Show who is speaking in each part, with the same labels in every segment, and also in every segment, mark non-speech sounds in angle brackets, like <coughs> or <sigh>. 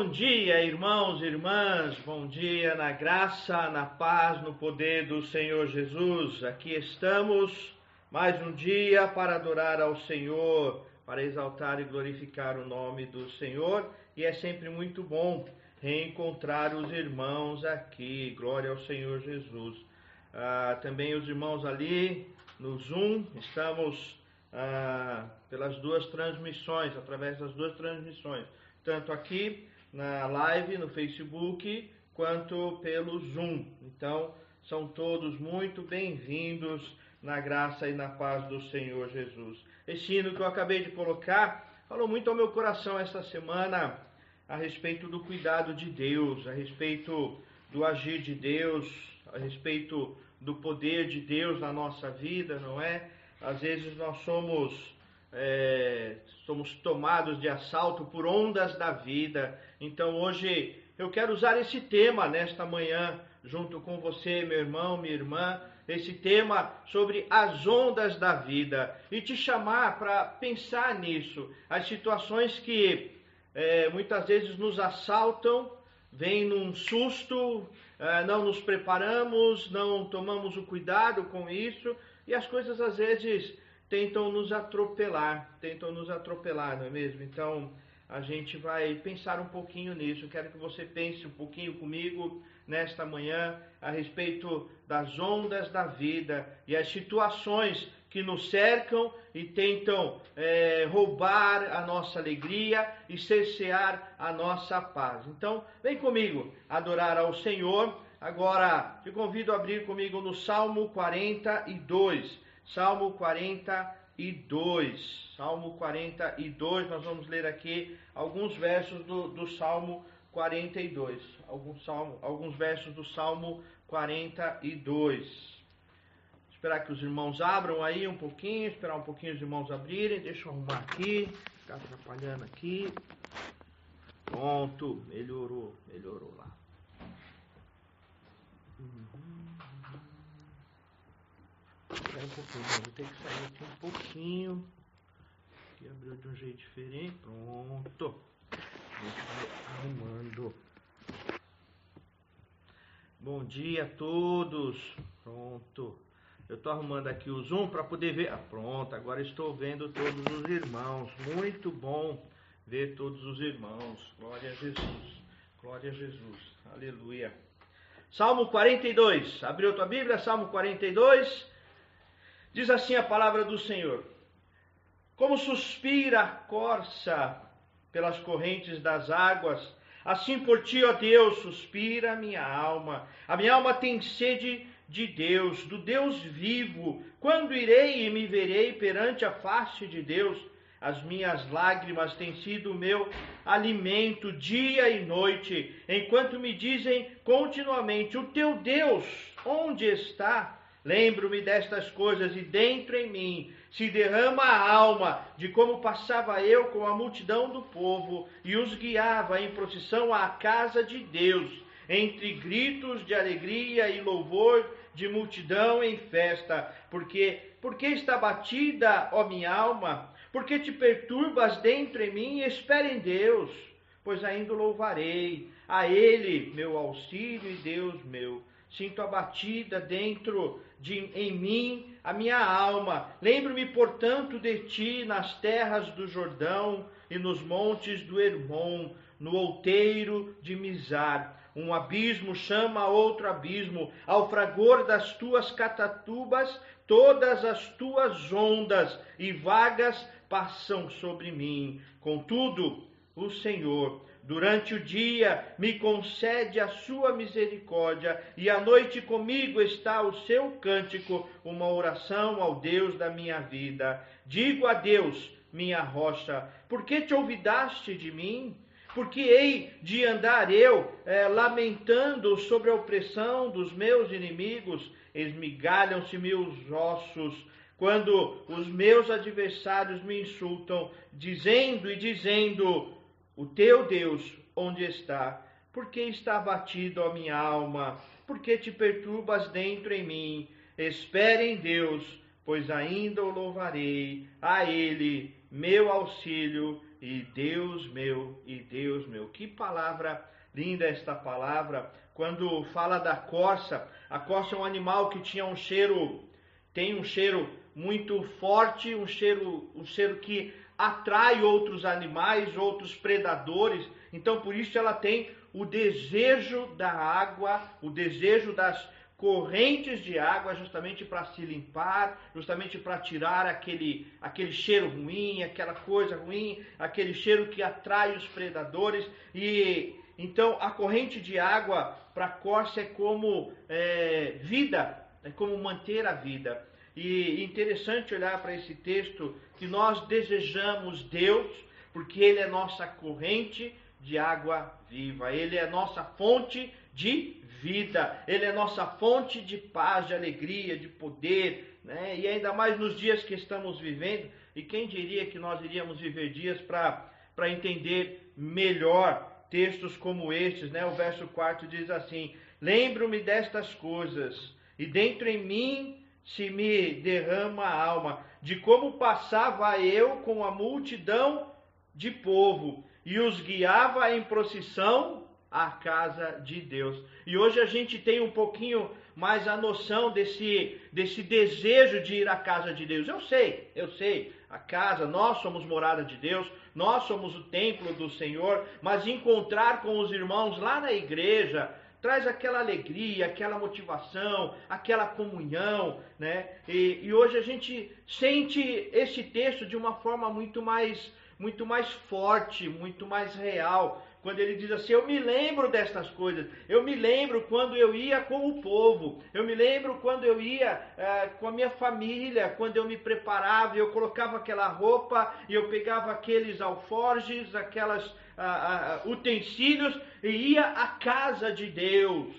Speaker 1: Bom dia, irmãos e irmãs, bom dia na graça, na paz, no poder do Senhor Jesus. Aqui estamos mais um dia para adorar ao Senhor, para exaltar e glorificar o nome do Senhor, e é sempre muito bom reencontrar os irmãos aqui. Glória ao Senhor Jesus. Ah, também os irmãos ali no Zoom, estamos ah, pelas duas transmissões, através das duas transmissões, tanto aqui na live no Facebook quanto pelo Zoom. Então, são todos muito bem-vindos na graça e na paz do Senhor Jesus. Esse hino que eu acabei de colocar falou muito ao meu coração esta semana a respeito do cuidado de Deus, a respeito do agir de Deus, a respeito do poder de Deus na nossa vida, não é? Às vezes nós somos é, somos tomados de assalto por ondas da vida. Então hoje eu quero usar esse tema nesta manhã, junto com você, meu irmão, minha irmã, esse tema sobre as ondas da vida. E te chamar para pensar nisso, as situações que é, muitas vezes nos assaltam, vem num susto, é, não nos preparamos, não tomamos o cuidado com isso. E as coisas às vezes tentam nos atropelar, tentam nos atropelar, não é mesmo? Então, a gente vai pensar um pouquinho nisso. quero que você pense um pouquinho comigo nesta manhã a respeito das ondas da vida e as situações que nos cercam e tentam é, roubar a nossa alegria e cercear a nossa paz. Então, vem comigo adorar ao Senhor. Agora, te convido a abrir comigo no Salmo 42. Salmo 42. Salmo 42, nós vamos ler aqui alguns versos do, do Salmo 42. Alguns, salmo, alguns versos do Salmo 42. Esperar que os irmãos abram aí um pouquinho, esperar um pouquinho os irmãos abrirem. Deixa eu arrumar aqui, está atrapalhando aqui. Pronto, melhorou, melhorou lá. Espera um pouquinho, vou ter que sair aqui um pouquinho. Aqui abriu de um jeito diferente. Pronto. A gente vai arrumando. Bom dia a todos. Pronto. Eu estou arrumando aqui o zoom para poder ver. Ah, pronto, agora estou vendo todos os irmãos. Muito bom ver todos os irmãos. Glória a Jesus. Glória a Jesus. Aleluia. Salmo 42. Abriu tua Bíblia, Salmo 42. Diz assim a palavra do Senhor: Como suspira a corça pelas correntes das águas, assim por ti, ó Deus, suspira a minha alma. A minha alma tem sede de Deus, do Deus vivo. Quando irei e me verei perante a face de Deus? As minhas lágrimas têm sido o meu alimento dia e noite, enquanto me dizem continuamente: O teu Deus, onde está? Lembro-me destas coisas e dentro em mim se derrama a alma de como passava eu com a multidão do povo e os guiava em procissão à casa de Deus, entre gritos de alegria e louvor de multidão em festa, porque porque está batida, ó minha alma, porque te perturbas dentro em mim, espere em Deus, pois ainda louvarei. A ele, meu auxílio e Deus meu. Sinto abatida dentro de, em mim a minha alma. Lembro-me, portanto, de ti nas terras do Jordão e nos montes do Hermon, no outeiro de Mizar. Um abismo chama outro abismo, ao fragor das tuas catatubas, todas as tuas ondas e vagas passam sobre mim. Contudo, o Senhor Durante o dia me concede a sua misericórdia, e à noite comigo está o seu cântico, uma oração ao Deus da minha vida. Digo a Deus, minha rocha, por que te olvidaste de mim? Porque hei de andar eu é, lamentando sobre a opressão dos meus inimigos, esmigalham-se meus ossos, quando os meus adversários me insultam, dizendo e dizendo: o teu Deus onde está? Por que está abatido a minha alma? Por que te perturbas dentro em mim? Espere em Deus, pois ainda o louvarei, a Ele, meu auxílio e Deus meu e Deus meu. Que palavra linda esta palavra. Quando fala da corça, a corça é um animal que tinha um cheiro, tem um cheiro muito forte, um cheiro, um cheiro que atrai outros animais, outros predadores. Então, por isso ela tem o desejo da água, o desejo das correntes de água, justamente para se limpar, justamente para tirar aquele, aquele cheiro ruim, aquela coisa ruim, aquele cheiro que atrai os predadores. E então a corrente de água para a corça é como é, vida, é como manter a vida. E interessante olhar para esse texto que nós desejamos Deus, porque Ele é nossa corrente de água viva, Ele é nossa fonte de vida, Ele é nossa fonte de paz, de alegria, de poder, né? e ainda mais nos dias que estamos vivendo. E quem diria que nós iríamos viver dias para entender melhor textos como estes, né? O verso 4 diz assim: Lembro-me destas coisas, e dentro em mim se me derrama a alma, de como passava eu com a multidão de povo e os guiava em procissão à casa de Deus. E hoje a gente tem um pouquinho mais a noção desse, desse desejo de ir à casa de Deus. Eu sei, eu sei, a casa, nós somos morada de Deus, nós somos o templo do Senhor, mas encontrar com os irmãos lá na igreja, traz aquela alegria, aquela motivação, aquela comunhão, né? E, e, hoje a gente sente esse texto de uma forma muito mais, muito mais forte, muito mais real. Quando ele diz assim, eu me lembro destas coisas, eu me lembro quando eu ia com o povo, eu me lembro quando eu ia é, com a minha família, quando eu me preparava, eu colocava aquela roupa, e eu pegava aqueles alforjes, aquelas utensílios e ia à casa de Deus.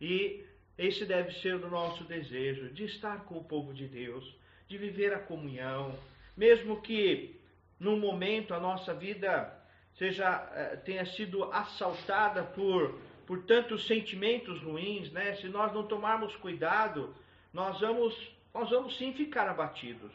Speaker 1: E esse deve ser o nosso desejo, de estar com o povo de Deus, de viver a comunhão, mesmo que num momento a nossa vida seja eh, tenha sido assaltada por por tantos sentimentos ruins, né? Se nós não tomarmos cuidado, nós vamos nós vamos sim ficar abatidos.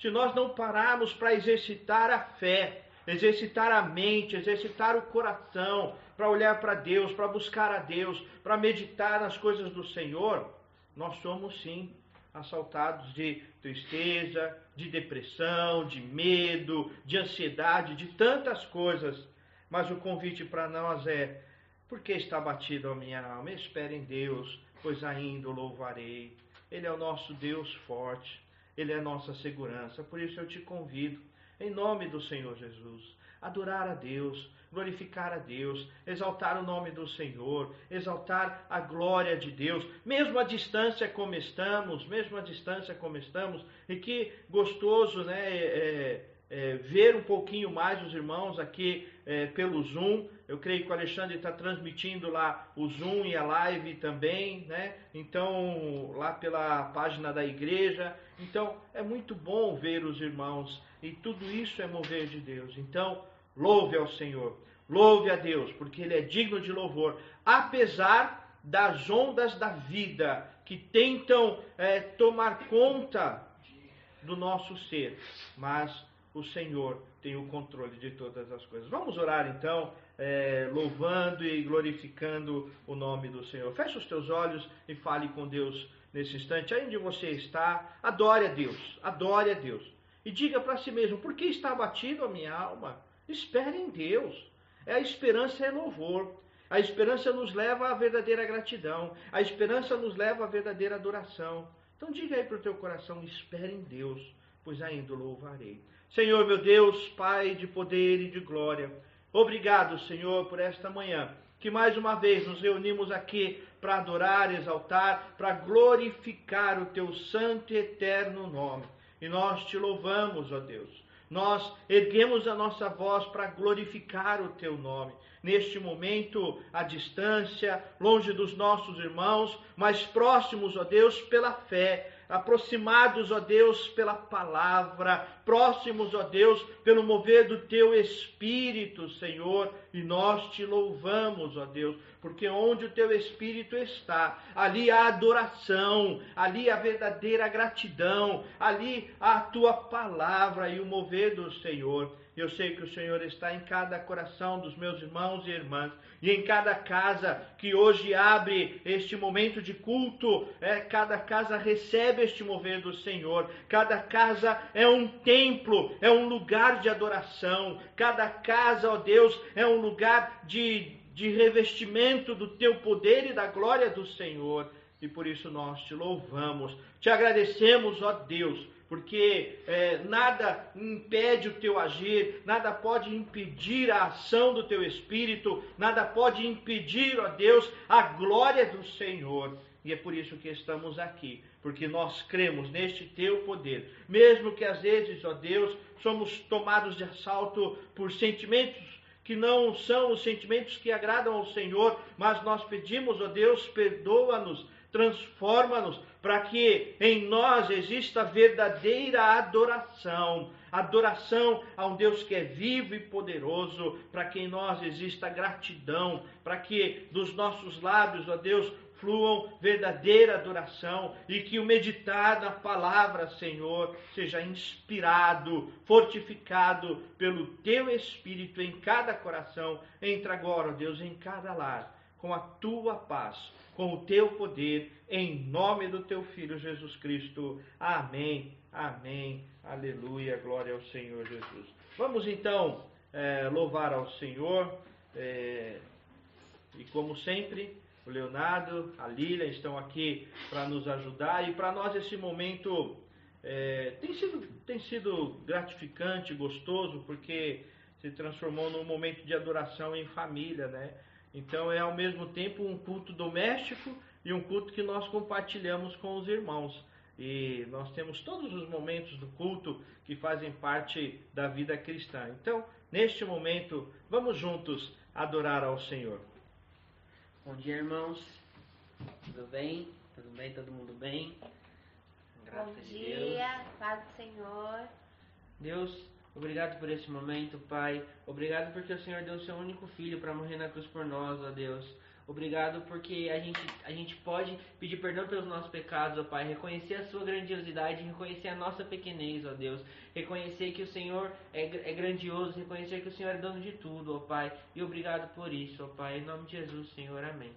Speaker 1: Se nós não pararmos para exercitar a fé, exercitar a mente, exercitar o coração, para olhar para Deus, para buscar a Deus, para meditar nas coisas do Senhor, nós somos sim assaltados de tristeza, de depressão, de medo, de ansiedade, de tantas coisas. Mas o convite para nós é: por que está batido a minha alma? Espere em Deus, pois ainda o louvarei. Ele é o nosso Deus forte, ele é a nossa segurança. Por isso eu te convido em nome do Senhor Jesus. Adorar a Deus, glorificar a Deus, exaltar o nome do Senhor, exaltar a glória de Deus, mesmo à distância como estamos, mesmo à distância como estamos, e que gostoso, né? É, é, é ver um pouquinho mais os irmãos aqui é, pelo Zoom. Eu creio que o Alexandre está transmitindo lá o Zoom e a live também, né? Então, lá pela página da igreja. Então, é muito bom ver os irmãos e tudo isso é mover de Deus. Então, louve ao Senhor, louve a Deus, porque Ele é digno de louvor, apesar das ondas da vida que tentam é, tomar conta do nosso ser. Mas o Senhor tem o controle de todas as coisas. Vamos orar então, é, louvando e glorificando o nome do Senhor. Feche os teus olhos e fale com Deus nesse instante. Aí onde você está, adore a Deus, adore a Deus. E diga para si mesmo: por que está abatido a minha alma? Espere em Deus. É a esperança é louvor. A esperança nos leva à verdadeira gratidão. A esperança nos leva à verdadeira adoração. Então diga aí para o teu coração: espere em Deus, pois ainda louvarei. Senhor, meu Deus, Pai de poder e de glória, obrigado, Senhor, por esta manhã, que mais uma vez nos reunimos aqui para adorar, exaltar, para glorificar o teu santo e eterno nome. E nós te louvamos, ó Deus. Nós erguemos a nossa voz para glorificar o teu nome. Neste momento, à distância, longe dos nossos irmãos, mas próximos, ó Deus, pela fé, aproximados, ó Deus, pela palavra, próximos, ó Deus, pelo mover do teu Espírito, Senhor, e nós te louvamos, ó Deus, porque onde o teu Espírito está, ali há adoração, ali há verdadeira gratidão, ali há a tua palavra e o mover do Senhor. Eu sei que o Senhor está em cada coração dos meus irmãos e irmãs e em cada casa que hoje abre este momento de culto, é, cada casa recebe este mover do Senhor, cada casa é um templo, é um lugar de adoração, cada casa, ó Deus, é um lugar de, de revestimento do teu poder e da glória do Senhor. E por isso nós te louvamos, te agradecemos, ó Deus, porque é, nada impede o teu agir, nada pode impedir a ação do teu espírito, nada pode impedir, ó Deus, a glória do Senhor. E é por isso que estamos aqui, porque nós cremos neste teu poder, mesmo que às vezes, ó Deus, somos tomados de assalto por sentimentos que não são os sentimentos que agradam ao Senhor, mas nós pedimos, ó Deus, perdoa-nos transforma-nos para que em nós exista verdadeira adoração, adoração a um Deus que é vivo e poderoso, para que em nós exista gratidão, para que dos nossos lábios, ó Deus, fluam verdadeira adoração e que o meditar na palavra, Senhor, seja inspirado, fortificado pelo teu Espírito em cada coração. Entra agora, ó Deus, em cada lar, com a tua paz com o teu poder, em nome do teu Filho Jesus Cristo. Amém, amém, aleluia, glória ao Senhor Jesus. Vamos então é, louvar ao Senhor, é, e como sempre, o Leonardo, a Lília estão aqui para nos ajudar, e para nós esse momento é, tem, sido, tem sido gratificante, gostoso, porque se transformou num momento de adoração em família, né? Então é ao mesmo tempo um culto doméstico e um culto que nós compartilhamos com os irmãos. E nós temos todos os momentos do culto que fazem parte da vida cristã. Então, neste momento, vamos juntos adorar ao Senhor.
Speaker 2: Bom dia, irmãos. Tudo bem? Tudo bem? Todo mundo bem?
Speaker 3: Graças Bom dia, paz do Senhor.
Speaker 2: Deus, Obrigado por esse momento, Pai. Obrigado porque o Senhor deu o seu único filho para morrer na cruz por nós, ó Deus. Obrigado porque a gente, a gente pode pedir perdão pelos nossos pecados, ó Pai. Reconhecer a sua grandiosidade, reconhecer a nossa pequenez, ó Deus. Reconhecer que o Senhor é, é grandioso, reconhecer que o Senhor é dono de tudo, ó Pai. E obrigado por isso, ó Pai. Em nome de Jesus, Senhor. Amém.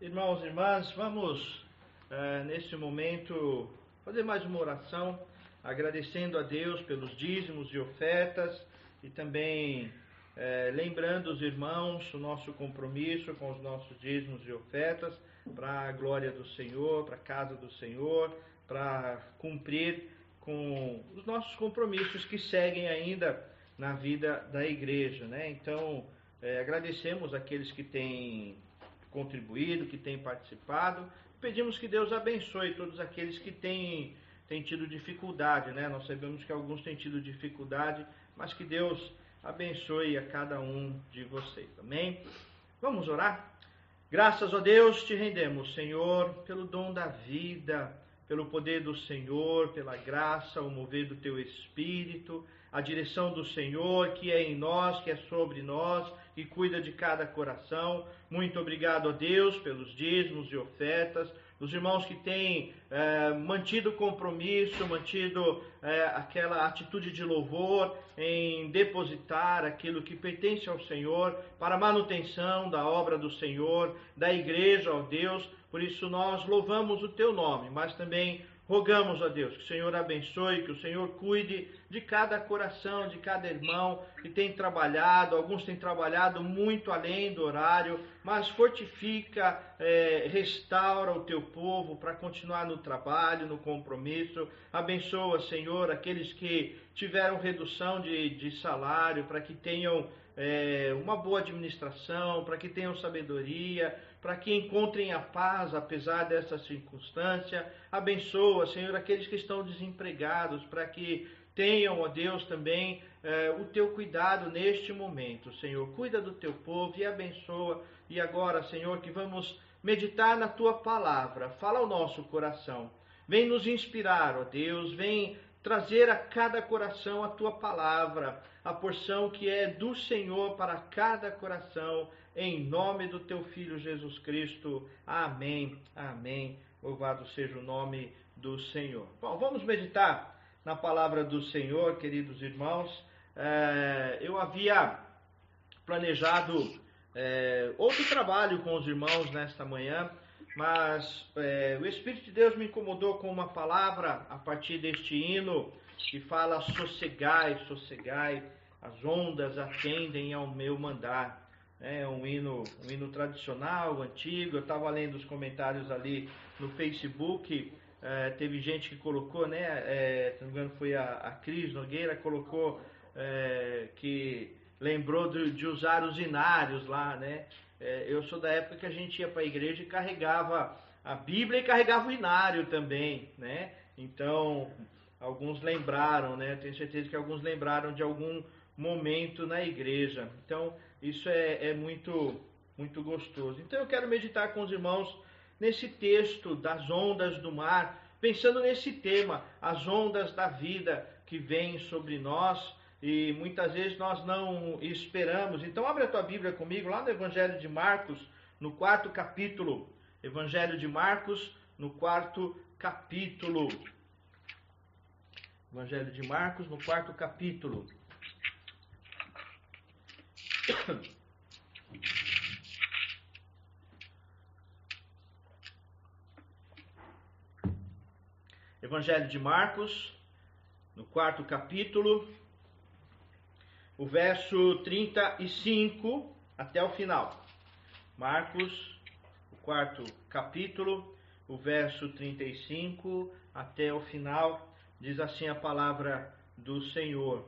Speaker 1: Irmãos e irmãs, vamos é, nesse momento fazer mais uma oração agradecendo a Deus pelos dízimos e ofertas e também é, lembrando os irmãos o nosso compromisso com os nossos dízimos e ofertas para a glória do Senhor, para a casa do Senhor, para cumprir com os nossos compromissos que seguem ainda na vida da igreja. Né? Então, é, agradecemos aqueles que têm contribuído, que têm participado, pedimos que Deus abençoe todos aqueles que têm têm tido dificuldade, né? Nós sabemos que alguns têm tido dificuldade, mas que Deus abençoe a cada um de vocês. Amém? Vamos orar? Graças a Deus te rendemos, Senhor, pelo dom da vida, pelo poder do Senhor, pela graça, o mover do teu espírito, a direção do Senhor que é em nós, que é sobre nós e cuida de cada coração. Muito obrigado a Deus pelos dízimos e ofertas os irmãos que têm é, mantido compromisso, mantido é, aquela atitude de louvor em depositar aquilo que pertence ao Senhor para manutenção da obra do Senhor, da igreja, ó Deus. Por isso nós louvamos o teu nome, mas também Rogamos a Deus que o Senhor abençoe, que o Senhor cuide de cada coração, de cada irmão que tem trabalhado. Alguns têm trabalhado muito além do horário, mas fortifica, é, restaura o teu povo para continuar no trabalho, no compromisso. Abençoa, Senhor, aqueles que tiveram redução de, de salário, para que tenham é, uma boa administração, para que tenham sabedoria para que encontrem a paz apesar dessa circunstância. Abençoa, Senhor, aqueles que estão desempregados, para que tenham, ó Deus, também eh, o teu cuidado neste momento. Senhor, cuida do teu povo e abençoa. E agora, Senhor, que vamos meditar na tua palavra. Fala ao nosso coração. vem nos inspirar, ó Deus, vem trazer a cada coração a tua palavra, a porção que é do Senhor para cada coração, em nome do teu filho Jesus Cristo. Amém. Amém. Louvado seja o nome do Senhor. Bom, vamos meditar na palavra do Senhor, queridos irmãos. É, eu havia planejado é, outro trabalho com os irmãos nesta manhã, mas é, o Espírito de Deus me incomodou com uma palavra a partir deste hino que fala: sossegai, sossegai, as ondas atendem ao meu mandar. É um hino, um hino tradicional, antigo. Eu estava lendo os comentários ali no Facebook. É, teve gente que colocou, né? É, se não me engano, foi a, a Cris Nogueira, colocou é, que lembrou de, de, usar os inários lá, né? É, eu sou da época que a gente ia para a igreja e carregava a Bíblia e carregava o inário também, né? Então, alguns lembraram, né? Tenho certeza que alguns lembraram de algum momento na igreja. Então, isso é, é muito, muito gostoso. Então, eu quero meditar com os irmãos nesse texto das ondas do mar, pensando nesse tema, as ondas da vida que vêm sobre nós e muitas vezes nós não esperamos. Então, abre a tua Bíblia comigo lá no Evangelho de Marcos, no quarto capítulo. Evangelho de Marcos, no quarto capítulo. Evangelho de Marcos, no quarto capítulo. <coughs> Evangelho de Marcos, no quarto capítulo, o verso 35 até o final. Marcos, o quarto capítulo, o verso 35 até o final, diz assim a palavra do Senhor.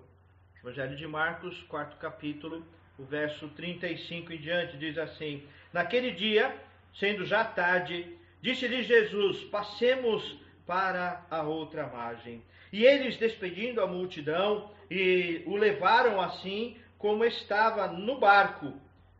Speaker 1: Evangelho de Marcos, quarto capítulo, o verso 35 em diante, diz assim: Naquele dia, sendo já tarde, disse-lhe Jesus: Passemos para a outra margem. E eles, despedindo a multidão, e o levaram assim como estava no barco,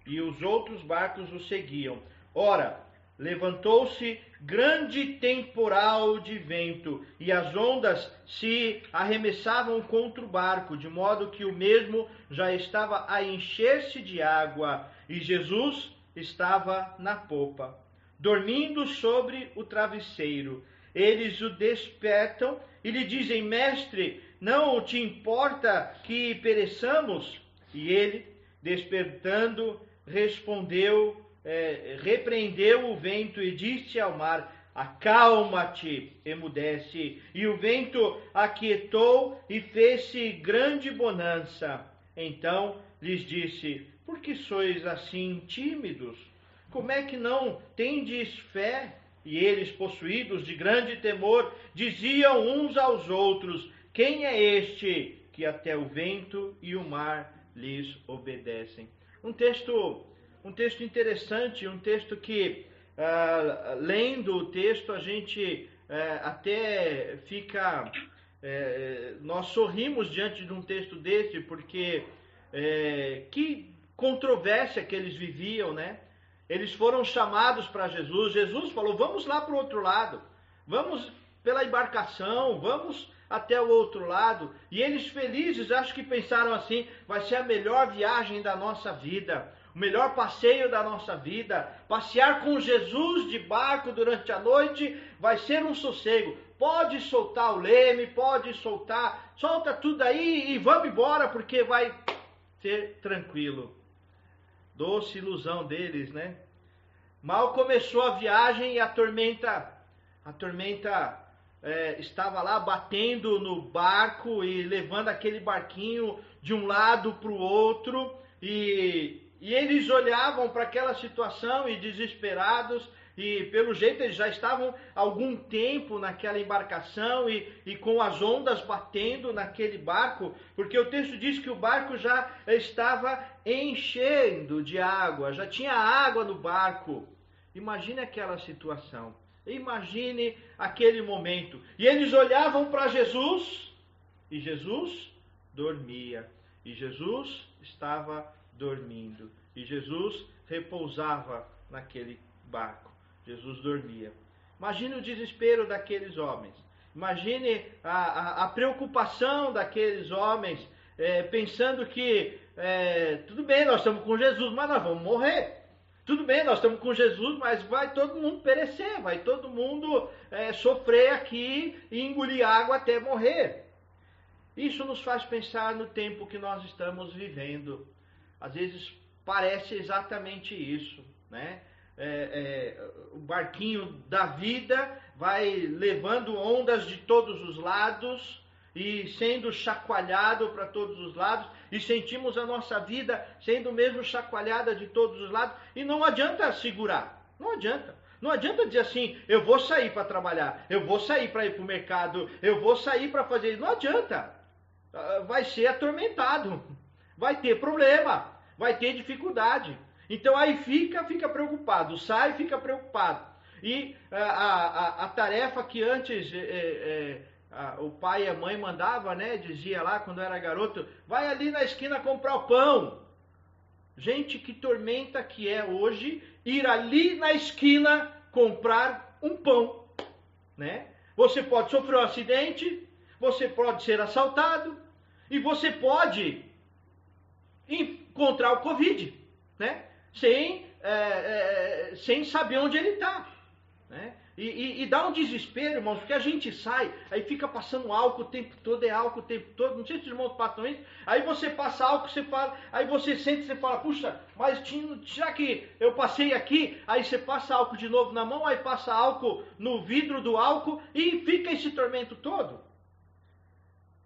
Speaker 1: e os outros barcos o seguiam. Ora, levantou-se grande temporal de vento, e as ondas se arremessavam contra o barco, de modo que o mesmo já estava a encher-se de água, e Jesus estava na popa, dormindo sobre o travesseiro. Eles o despertam e lhe dizem: Mestre, não te importa que pereçamos? E ele, despertando, respondeu, é, repreendeu o vento e disse ao mar: Acalma-te, emudece. E o vento aquietou e fez-se grande bonança. Então lhes disse: Por que sois assim tímidos? Como é que não tendes fé? E eles, possuídos de grande temor, diziam uns aos outros: quem é este que até o vento e o mar lhes obedecem? Um texto, um texto interessante, um texto que, uh, lendo o texto, a gente uh, até fica. Uh, nós sorrimos diante de um texto desse, porque que controvérsia que eles viviam, né? Eles foram chamados para Jesus. Jesus falou: vamos lá para o outro lado, vamos pela embarcação, vamos até o outro lado. E eles felizes, acho que pensaram assim: vai ser a melhor viagem da nossa vida, o melhor passeio da nossa vida. Passear com Jesus de barco durante a noite vai ser um sossego. Pode soltar o leme, pode soltar, solta tudo aí e vamos embora, porque vai ser tranquilo. Doce ilusão deles, né? Mal começou a viagem e a tormenta, a tormenta é, estava lá batendo no barco e levando aquele barquinho de um lado para o outro, e, e eles olhavam para aquela situação e desesperados, e pelo jeito eles já estavam algum tempo naquela embarcação e, e com as ondas batendo naquele barco, porque o texto diz que o barco já estava enchendo de água, já tinha água no barco. Imagine aquela situação. Imagine aquele momento. E eles olhavam para Jesus e Jesus dormia. E Jesus estava dormindo. E Jesus repousava naquele barco. Jesus dormia. Imagine o desespero daqueles homens. Imagine a, a, a preocupação daqueles homens, é, pensando que é, tudo bem, nós estamos com Jesus, mas nós vamos morrer. Tudo bem, nós estamos com Jesus, mas vai todo mundo perecer, vai todo mundo é, sofrer aqui e engolir água até morrer. Isso nos faz pensar no tempo que nós estamos vivendo. Às vezes parece exatamente isso, né? É, é, o barquinho da vida vai levando ondas de todos os lados e sendo chacoalhado para todos os lados, e sentimos a nossa vida sendo mesmo chacoalhada de todos os lados, e não adianta segurar, não adianta. Não adianta dizer assim, eu vou sair para trabalhar, eu vou sair para ir para o mercado, eu vou sair para fazer. Não adianta. Ah, vai ser atormentado, vai ter problema, vai ter dificuldade. Então aí fica, fica preocupado, sai, fica preocupado. E a, ah, a, a, a tarefa que antes é, é, o pai e a mãe mandava, né? Dizia lá quando era garoto, vai ali na esquina comprar o pão. Gente, que tormenta que é hoje ir ali na esquina comprar um pão, né? Você pode sofrer um acidente, você pode ser assaltado e você pode encontrar o Covid, né? Sem, é, é, sem saber onde ele está, né? E, e, e, dá um desespero, irmãos, porque a gente sai, aí fica passando álcool o tempo todo, é álcool o tempo todo. Não sei se os irmãos passam isso. Aí você passa álcool, você fala, aí você sente, você fala, puxa, mas tinha, já que eu passei aqui, aí você passa álcool de novo na mão, aí passa álcool no vidro do álcool e fica esse tormento todo.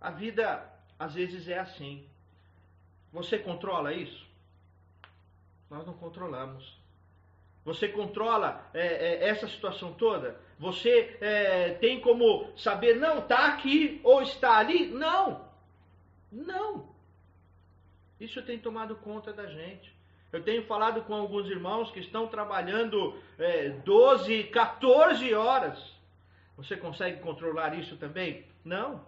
Speaker 1: A vida às vezes é assim. Você controla isso? Nós não controlamos. Você controla é, é, essa situação toda? Você é, tem como saber, não, está aqui ou está ali? Não! Não! Isso tem tomado conta da gente. Eu tenho falado com alguns irmãos que estão trabalhando é, 12, 14 horas. Você consegue controlar isso também? Não.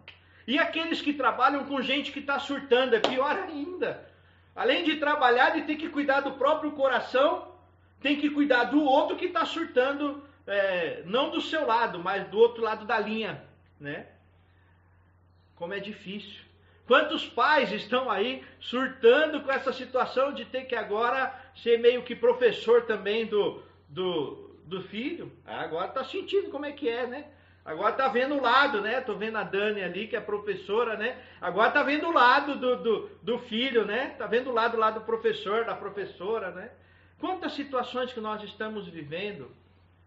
Speaker 1: E aqueles que trabalham com gente que está surtando, é pior ainda. Além de trabalhar, de ter que cuidar do próprio coração, tem que cuidar do outro que está surtando, é, não do seu lado, mas do outro lado da linha, né? Como é difícil. Quantos pais estão aí surtando com essa situação de ter que agora ser meio que professor também do, do, do filho? Agora está sentindo como é que é, né? Agora está vendo o lado, né? Tô vendo a Dani ali, que é professora, né? Agora está vendo o lado do, do, do filho, né? Está vendo o lado lá do professor, da professora, né? Quantas situações que nós estamos vivendo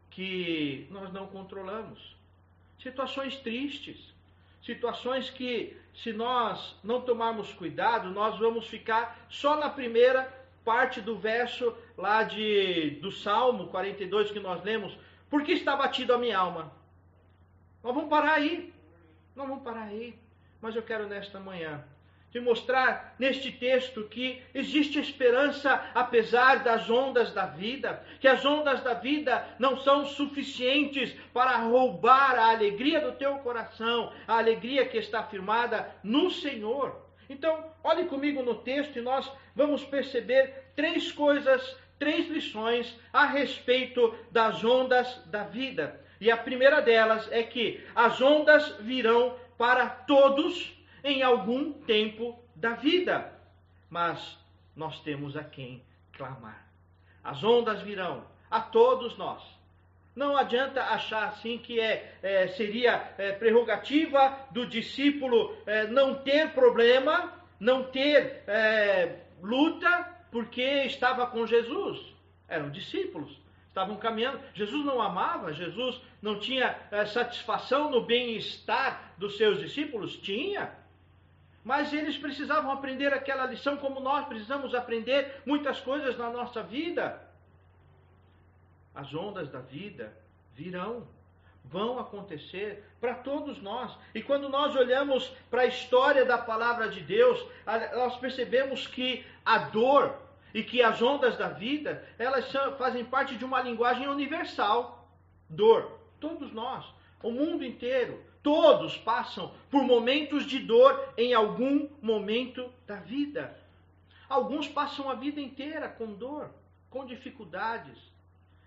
Speaker 1: que nós não controlamos? Situações tristes, situações que, se nós não tomarmos cuidado, nós vamos ficar só na primeira parte do verso lá de, do Salmo 42 que nós lemos. Por que está batido a minha alma? Nós vamos parar aí. Nós vamos parar aí. Mas eu quero nesta manhã de mostrar neste texto que existe esperança apesar das ondas da vida, que as ondas da vida não são suficientes para roubar a alegria do teu coração, a alegria que está firmada no Senhor. Então, olhe comigo no texto e nós vamos perceber três coisas, três lições a respeito das ondas da vida. E a primeira delas é que as ondas virão para todos em algum tempo da vida, mas nós temos a quem clamar. As ondas virão a todos nós. Não adianta achar assim que é, é seria é, prerrogativa do discípulo é, não ter problema, não ter é, luta, porque estava com Jesus. Eram discípulos, estavam caminhando. Jesus não amava, Jesus não tinha é, satisfação no bem-estar dos seus discípulos? Tinha. Mas eles precisavam aprender aquela lição como nós precisamos aprender muitas coisas na nossa vida. As ondas da vida virão, vão acontecer para todos nós. E quando nós olhamos para a história da palavra de Deus, nós percebemos que a dor e que as ondas da vida, elas fazem parte de uma linguagem universal. Dor, todos nós, o mundo inteiro, Todos passam por momentos de dor em algum momento da vida. Alguns passam a vida inteira com dor, com dificuldades.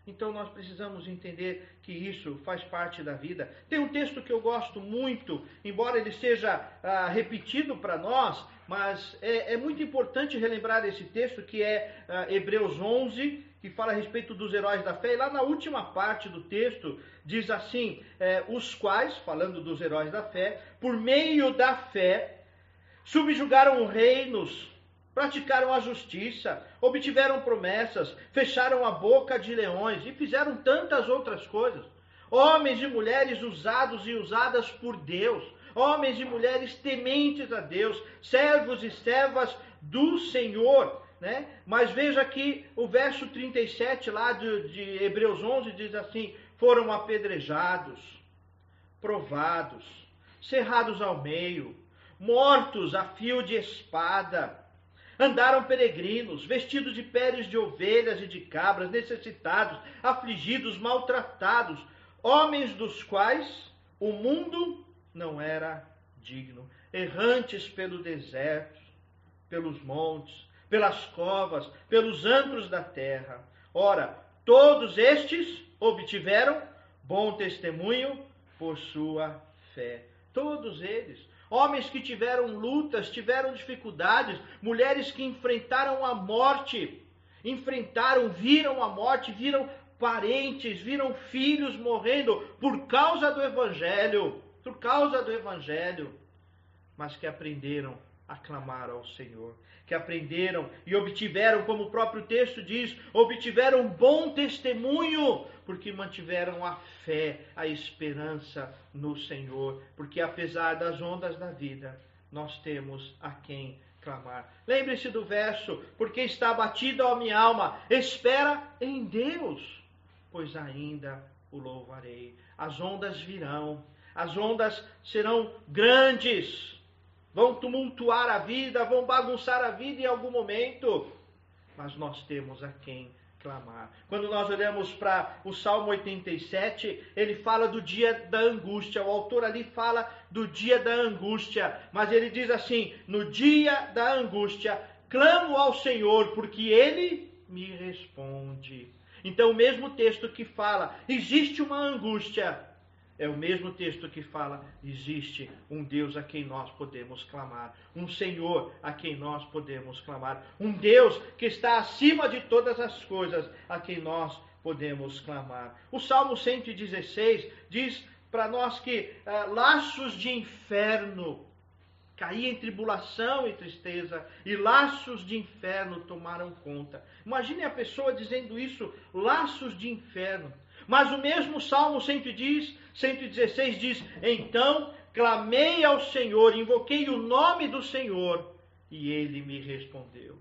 Speaker 1: Então nós precisamos entender que isso faz parte da vida. Tem um texto que eu gosto muito, embora ele seja ah, repetido para nós, mas é, é, muito importante relembrar esse texto que é ah, Hebreus 11, que fala a respeito dos heróis da fé. E lá na última parte do texto diz assim: é, os quais, falando dos heróis da fé, por meio da fé, subjugaram reinos praticaram a justiça, obtiveram promessas, fecharam a boca de leões e fizeram tantas outras coisas. Homens e mulheres usados e usadas por Deus, homens e mulheres tementes a Deus, servos e servas do Senhor. Né? Mas veja aqui o verso 37 lá de, de Hebreus 11 diz assim: foram apedrejados, provados, cerrados ao meio, mortos a fio de espada Andaram peregrinos, vestidos de peles de ovelhas e de cabras, necessitados, afligidos, maltratados, homens dos quais o mundo não era digno, errantes pelo deserto, pelos montes, pelas covas, pelos antros da terra. Ora, todos estes obtiveram bom testemunho por sua fé. Todos eles homens que tiveram lutas, tiveram dificuldades, mulheres que enfrentaram a morte, enfrentaram, viram a morte, viram parentes, viram filhos morrendo por causa do Evangelho, por causa do Evangelho, mas que aprenderam a clamar ao Senhor, que aprenderam e obtiveram, como o próprio texto diz, obtiveram bom testemunho, porque mantiveram a fé, a esperança no Senhor, porque apesar das ondas da vida, nós temos a quem clamar. Lembre-se do verso, porque está abatida a minha alma, espera em Deus, pois ainda o louvarei. As ondas virão, as ondas serão grandes, vão tumultuar a vida, vão bagunçar a vida em algum momento, mas nós temos a quem clamar. Quando nós olhamos para o Salmo 87, ele fala do dia da angústia. O autor ali fala do dia da angústia, mas ele diz assim: No dia da angústia, clamo ao Senhor, porque ele me responde. Então, o mesmo texto que fala, existe uma angústia, é o mesmo texto que fala: existe um Deus a quem nós podemos clamar, um Senhor a quem nós podemos clamar, um Deus que está acima de todas as coisas a quem nós podemos clamar. O Salmo 116 diz para nós que ah, laços de inferno caí em tribulação e tristeza, e laços de inferno tomaram conta. Imagine a pessoa dizendo isso, laços de inferno. Mas o mesmo Salmo 116 diz: Então clamei ao Senhor, invoquei o nome do Senhor, e ele me respondeu.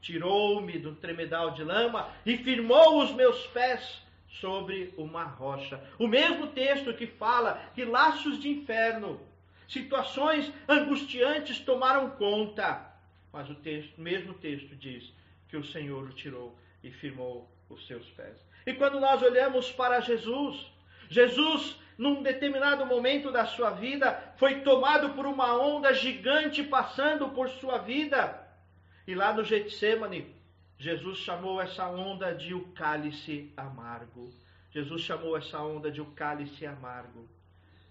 Speaker 1: Tirou-me do tremedal de lama e firmou os meus pés sobre uma rocha. O mesmo texto que fala que laços de inferno, situações angustiantes tomaram conta. Mas o texto, mesmo texto diz que o Senhor o tirou e firmou os seus pés. E quando nós olhamos para Jesus, Jesus, num determinado momento da sua vida, foi tomado por uma onda gigante passando por sua vida. E lá no Getsemane, Jesus chamou essa onda de o cálice amargo. Jesus chamou essa onda de o cálice amargo.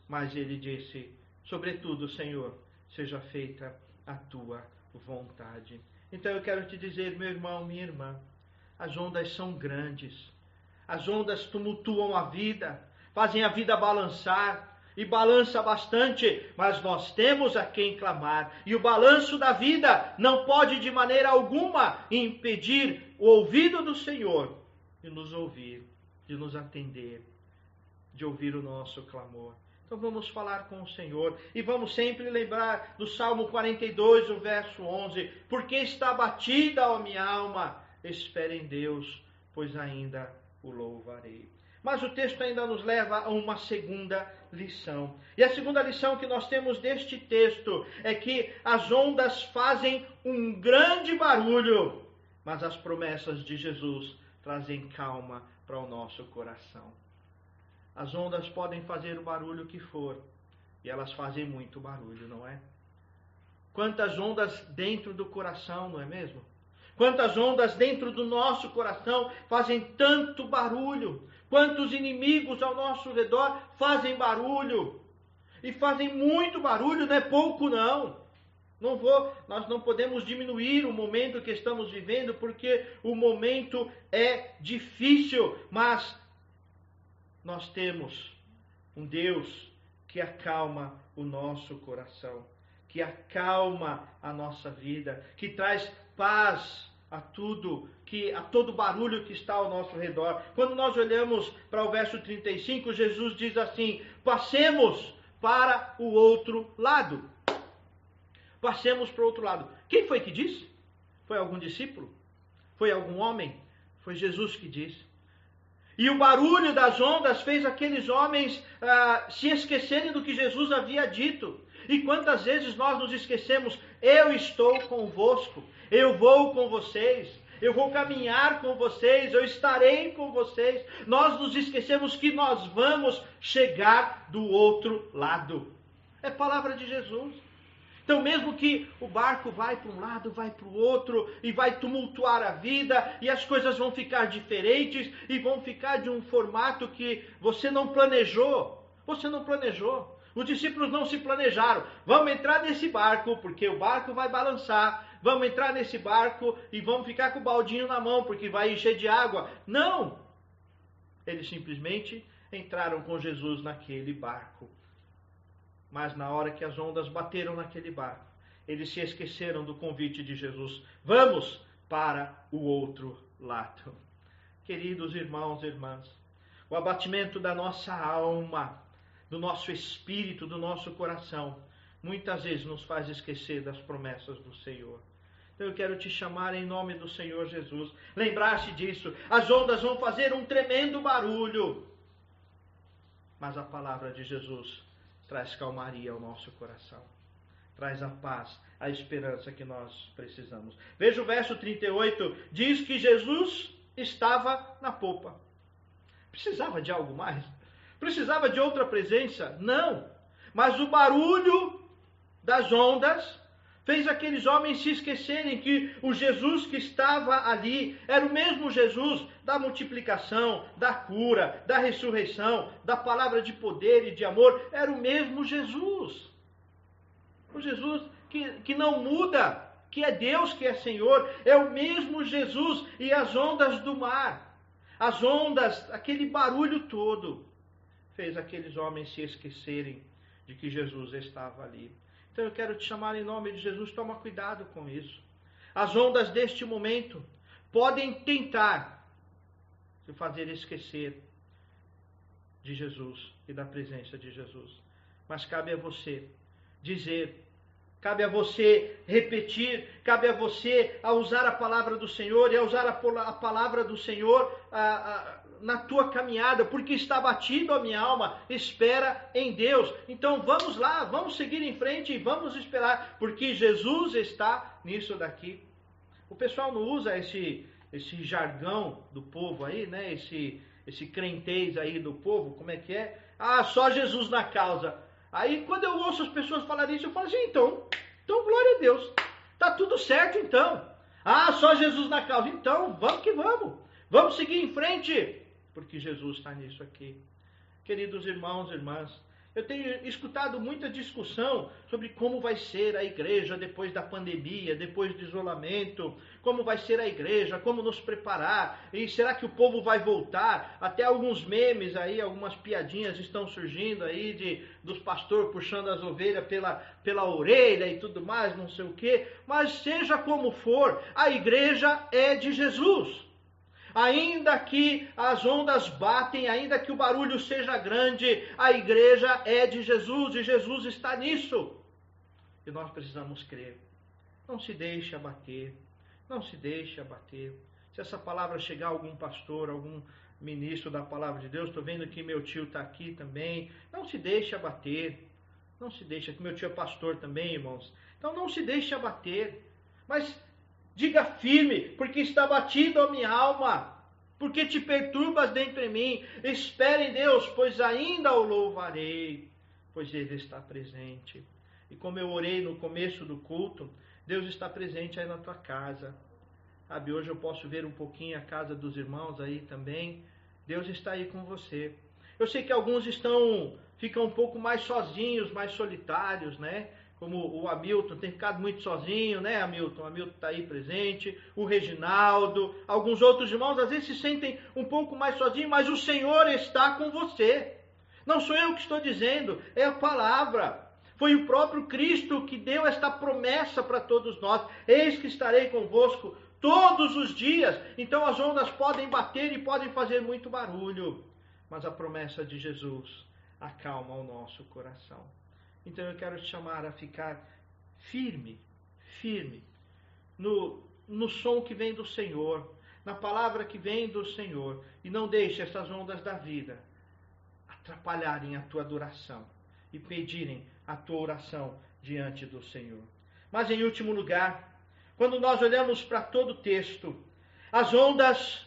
Speaker 1: Mas ele disse: Sobretudo, Senhor, seja feita a tua vontade. Então eu quero te dizer, meu irmão, minha irmã, as ondas são grandes as ondas tumultuam a vida, fazem a vida balançar e balança bastante, mas nós temos a quem clamar. E o balanço da vida não pode de maneira alguma impedir o ouvido do Senhor de nos ouvir, de nos atender, de ouvir o nosso clamor. Então vamos falar com o Senhor e vamos sempre lembrar do Salmo 42, o verso 11: Porque está batida a minha alma, espere em Deus, pois ainda o louvarei. Mas o texto ainda nos leva a uma segunda lição. E a segunda lição que nós temos deste texto é que as ondas fazem um grande barulho, mas as promessas de Jesus trazem calma para o nosso coração. As ondas podem fazer o barulho que for, e elas fazem muito barulho, não é? Quantas ondas dentro do coração, não é mesmo? Quantas ondas dentro do nosso coração fazem tanto barulho. Quantos inimigos ao nosso redor fazem barulho. E fazem muito barulho, não é pouco não. Não vou, nós não podemos diminuir o momento que estamos vivendo, porque o momento é difícil, mas nós temos um Deus que acalma o nosso coração, que acalma a nossa vida, que traz paz a tudo, que a todo barulho que está ao nosso redor. Quando nós olhamos para o verso 35, Jesus diz assim: "Passemos para o outro lado". Passemos para o outro lado. Quem foi que disse? Foi algum discípulo? Foi algum homem? Foi Jesus que disse. E o barulho das ondas fez aqueles homens ah, se esquecerem do que Jesus havia dito. E quantas vezes nós nos esquecemos? Eu estou convosco, eu vou com vocês, eu vou caminhar com vocês, eu estarei com vocês. Nós nos esquecemos que nós vamos chegar do outro lado. É palavra de Jesus. Então, mesmo que o barco vai para um lado, vai para o outro, e vai tumultuar a vida, e as coisas vão ficar diferentes, e vão ficar de um formato que você não planejou. Você não planejou. Os discípulos não se planejaram. Vamos entrar nesse barco, porque o barco vai balançar. Vamos entrar nesse barco e vamos ficar com o baldinho na mão, porque vai encher de água. Não! Eles simplesmente entraram com Jesus naquele barco. Mas na hora que as ondas bateram naquele barco, eles se esqueceram do convite de Jesus: vamos para o outro lado. Queridos irmãos e irmãs, o abatimento da nossa alma, do nosso espírito, do nosso coração, muitas vezes nos faz esquecer das promessas do Senhor. Então eu quero te chamar em nome do Senhor Jesus. Lembrar-se disso. As ondas vão fazer um tremendo barulho. Mas a palavra de Jesus traz calmaria ao nosso coração, traz a paz, a esperança que nós precisamos. Veja o verso 38, diz que Jesus estava na popa. Precisava de algo mais? Precisava de outra presença? Não. Mas o barulho das ondas fez aqueles homens se esquecerem que o Jesus que estava ali era o mesmo Jesus da multiplicação, da cura, da ressurreição, da palavra de poder e de amor, era o mesmo Jesus. O Jesus que, que não muda, que é Deus, que é Senhor, é o mesmo Jesus e as ondas do mar, as ondas, aquele barulho todo, fez aqueles homens se esquecerem de que Jesus estava ali. Então eu quero te chamar em nome de Jesus, toma cuidado com isso. As ondas deste momento podem tentar te fazer esquecer de Jesus e da presença de Jesus. Mas cabe a você dizer, cabe a você repetir, cabe a você a usar a palavra do Senhor e a usar a, palavra do Senhor a, a, na tua caminhada, porque está batido a minha alma, espera em Deus. Então vamos lá, vamos seguir em frente e vamos esperar, porque Jesus está nisso daqui. O pessoal não usa esse, esse jargão do povo aí, né? Esse, esse crentez aí do povo, como é que é? Ah, só Jesus na causa. Aí quando eu ouço as pessoas falarem isso, eu falo assim, então, então glória a Deus. Tá tudo certo então. Ah, só Jesus na causa. Então, vamos que vamos. Vamos seguir em frente porque Jesus está nisso aqui. Queridos irmãos e irmãs, eu tenho escutado muita discussão sobre como vai ser a igreja depois da pandemia, depois do isolamento, como vai ser a igreja, como nos preparar, e será que o povo vai voltar? Até alguns memes aí, algumas piadinhas estão surgindo aí de dos pastores puxando as ovelhas pela, pela orelha e tudo mais, não sei o quê. Mas seja como for, a igreja é de Jesus. Ainda que as ondas batem, ainda que o barulho seja grande, a igreja é de Jesus e Jesus está nisso. E nós precisamos crer. Não se deixe abater. Não se deixe abater. Se essa palavra chegar a algum pastor, algum ministro da palavra de Deus, estou vendo que meu tio está aqui também. Não se deixe abater. Não se deixe, meu tio é pastor também, irmãos. Então não se deixe abater. Mas Diga firme, porque está batido a minha alma, porque te perturbas dentro de mim. Espere em Deus, pois ainda o louvarei, pois Ele está presente. E como eu orei no começo do culto, Deus está presente aí na tua casa. Sabe, hoje eu posso ver um pouquinho a casa dos irmãos aí também. Deus está aí com você. Eu sei que alguns estão ficam um pouco mais sozinhos, mais solitários, né? Como o Hamilton tem ficado muito sozinho, né, Hamilton? O Hamilton está aí presente, o Reginaldo, alguns outros irmãos às vezes se sentem um pouco mais sozinhos, mas o Senhor está com você. Não sou eu que estou dizendo, é a palavra. Foi o próprio Cristo que deu esta promessa para todos nós: Eis que estarei convosco todos os dias. Então as ondas podem bater e podem fazer muito barulho, mas a promessa de Jesus acalma o nosso coração. Então eu quero te chamar a ficar firme, firme, no, no som que vem do Senhor, na palavra que vem do Senhor, e não deixe essas ondas da vida atrapalharem a tua adoração e pedirem a tua oração diante do Senhor. Mas em último lugar, quando nós olhamos para todo o texto, as ondas,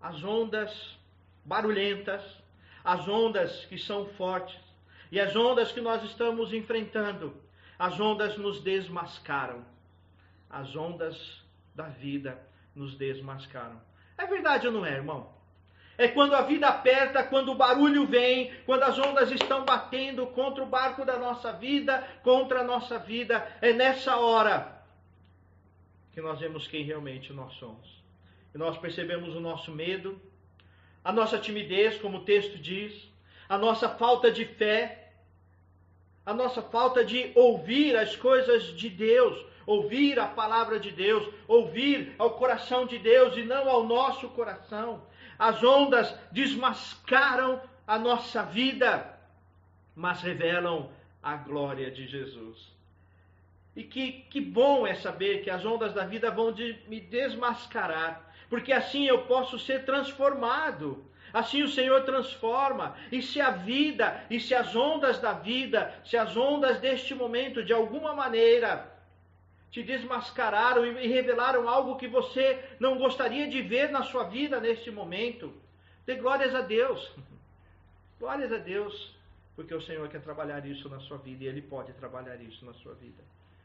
Speaker 1: as ondas barulhentas, as ondas que são fortes e as ondas que nós estamos enfrentando, as ondas nos desmascaram. As ondas da vida nos desmascaram. É verdade ou não é, irmão? É quando a vida aperta, quando o barulho vem, quando as ondas estão batendo contra o barco da nossa vida, contra a nossa vida. É nessa hora que nós vemos quem realmente nós somos. E nós percebemos o nosso medo, a nossa timidez, como o texto diz, a nossa falta de fé, a nossa falta de ouvir as coisas de Deus, ouvir a palavra de Deus, ouvir ao coração de Deus e não ao nosso coração. As ondas desmascaram a nossa vida, mas revelam a glória de Jesus. E que, que bom é saber que as ondas da vida vão de, me desmascarar porque assim eu posso ser transformado. Assim o Senhor transforma. E se a vida, e se as ondas da vida, se as ondas deste momento, de alguma maneira, te desmascararam e revelaram algo que você não gostaria de ver na sua vida neste momento, dê glórias a Deus. <laughs> Glórias a Deus, porque o Senhor quer trabalhar isso na sua vida e Ele pode trabalhar isso na sua vida.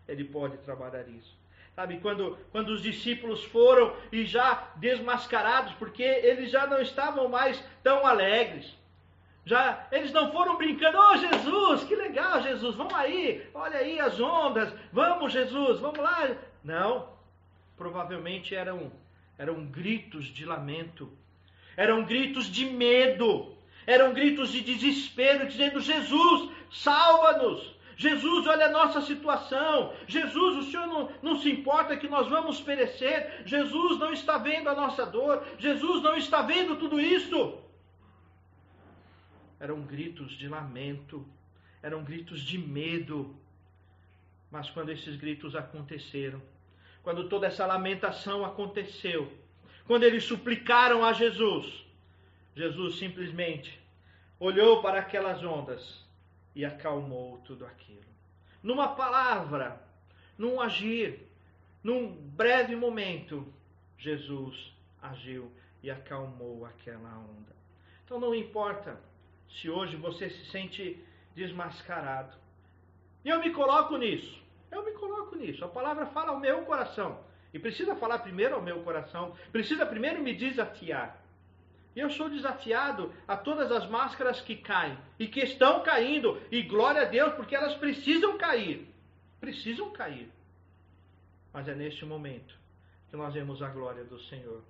Speaker 1: Ele pode trabalhar isso. Sabe, quando, quando os discípulos foram e já desmascarados, porque eles já não estavam mais tão alegres. Já eles não foram brincando, oh Jesus, que legal, Jesus, vamos aí, olha aí as ondas, vamos Jesus, vamos lá. Não, provavelmente eram eram gritos de lamento, eram gritos de medo, eram gritos de desespero, dizendo: Jesus, salva-nos, Jesus, olha a nossa situação. Jesus, o Senhor não, não se importa que nós vamos perecer. Jesus não está vendo a nossa dor. Jesus não está vendo tudo isso. Eram gritos de lamento, eram gritos de medo. Mas quando esses gritos aconteceram, quando toda essa lamentação aconteceu, quando eles suplicaram a Jesus, Jesus simplesmente olhou para aquelas ondas e acalmou tudo aquilo. Numa palavra, num agir, num breve momento, Jesus agiu e acalmou aquela onda. Então não importa se hoje você se sente desmascarado. E eu me coloco nisso. Eu me coloco nisso. A palavra fala ao meu coração. E precisa falar primeiro ao meu coração. Precisa primeiro me desafiar. E eu sou desafiado a todas as máscaras que caem e que estão caindo, e glória a Deus, porque elas precisam cair. Precisam cair. Mas é neste momento que nós vemos a glória do Senhor.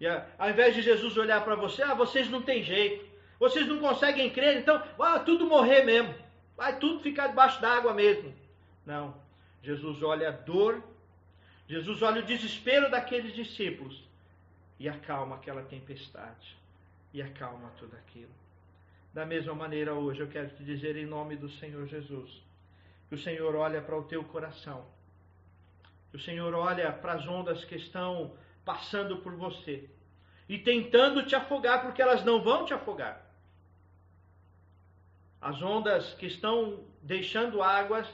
Speaker 1: E ao invés de Jesus olhar para você, ah, vocês não têm jeito, vocês não conseguem crer, então vai tudo morrer mesmo, vai tudo ficar debaixo d'água mesmo. Não. Jesus olha a dor, Jesus olha o desespero daqueles discípulos e acalma aquela tempestade e acalma tudo aquilo. Da mesma maneira, hoje eu quero te dizer em nome do Senhor Jesus, que o Senhor olha para o teu coração, que o Senhor olha para as ondas que estão passando por você e tentando te afogar, porque elas não vão te afogar. As ondas que estão deixando águas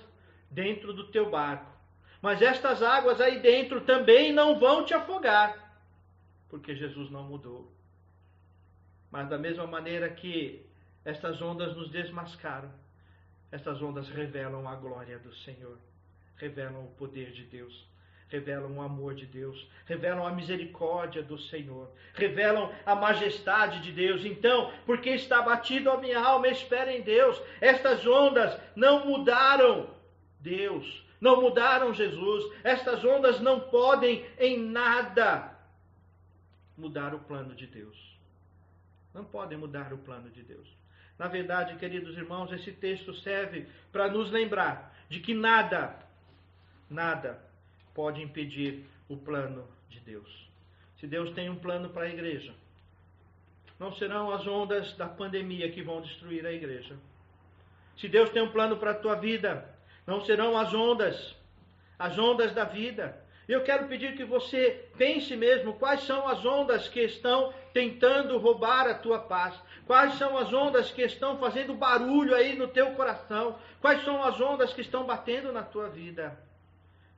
Speaker 1: dentro do teu barco. Mas estas águas aí dentro também não vão te afogar porque Jesus não mudou. Mas da mesma maneira que estas ondas nos desmascaram, estas ondas revelam a glória do Senhor, revelam o poder de Deus, revelam o amor de Deus, revelam a misericórdia do Senhor, revelam a majestade de Deus. Então, porque está batido a minha alma, espera em Deus. Estas ondas não mudaram Deus, não mudaram Jesus. Estas ondas não podem em nada mudar o plano de Deus. Não podem mudar o plano de Deus. Na verdade, queridos irmãos, esse texto serve para nos lembrar de que nada, nada pode impedir o plano de Deus. Se Deus tem um plano para a igreja, não serão as ondas da pandemia que vão destruir a igreja. Se Deus tem um plano para a tua vida, não serão as ondas, as ondas da vida. Eu quero pedir que você pense mesmo quais são as ondas que estão tentando roubar a tua paz. Quais são as ondas que estão fazendo barulho aí no teu coração? Quais são as ondas que estão batendo na tua vida?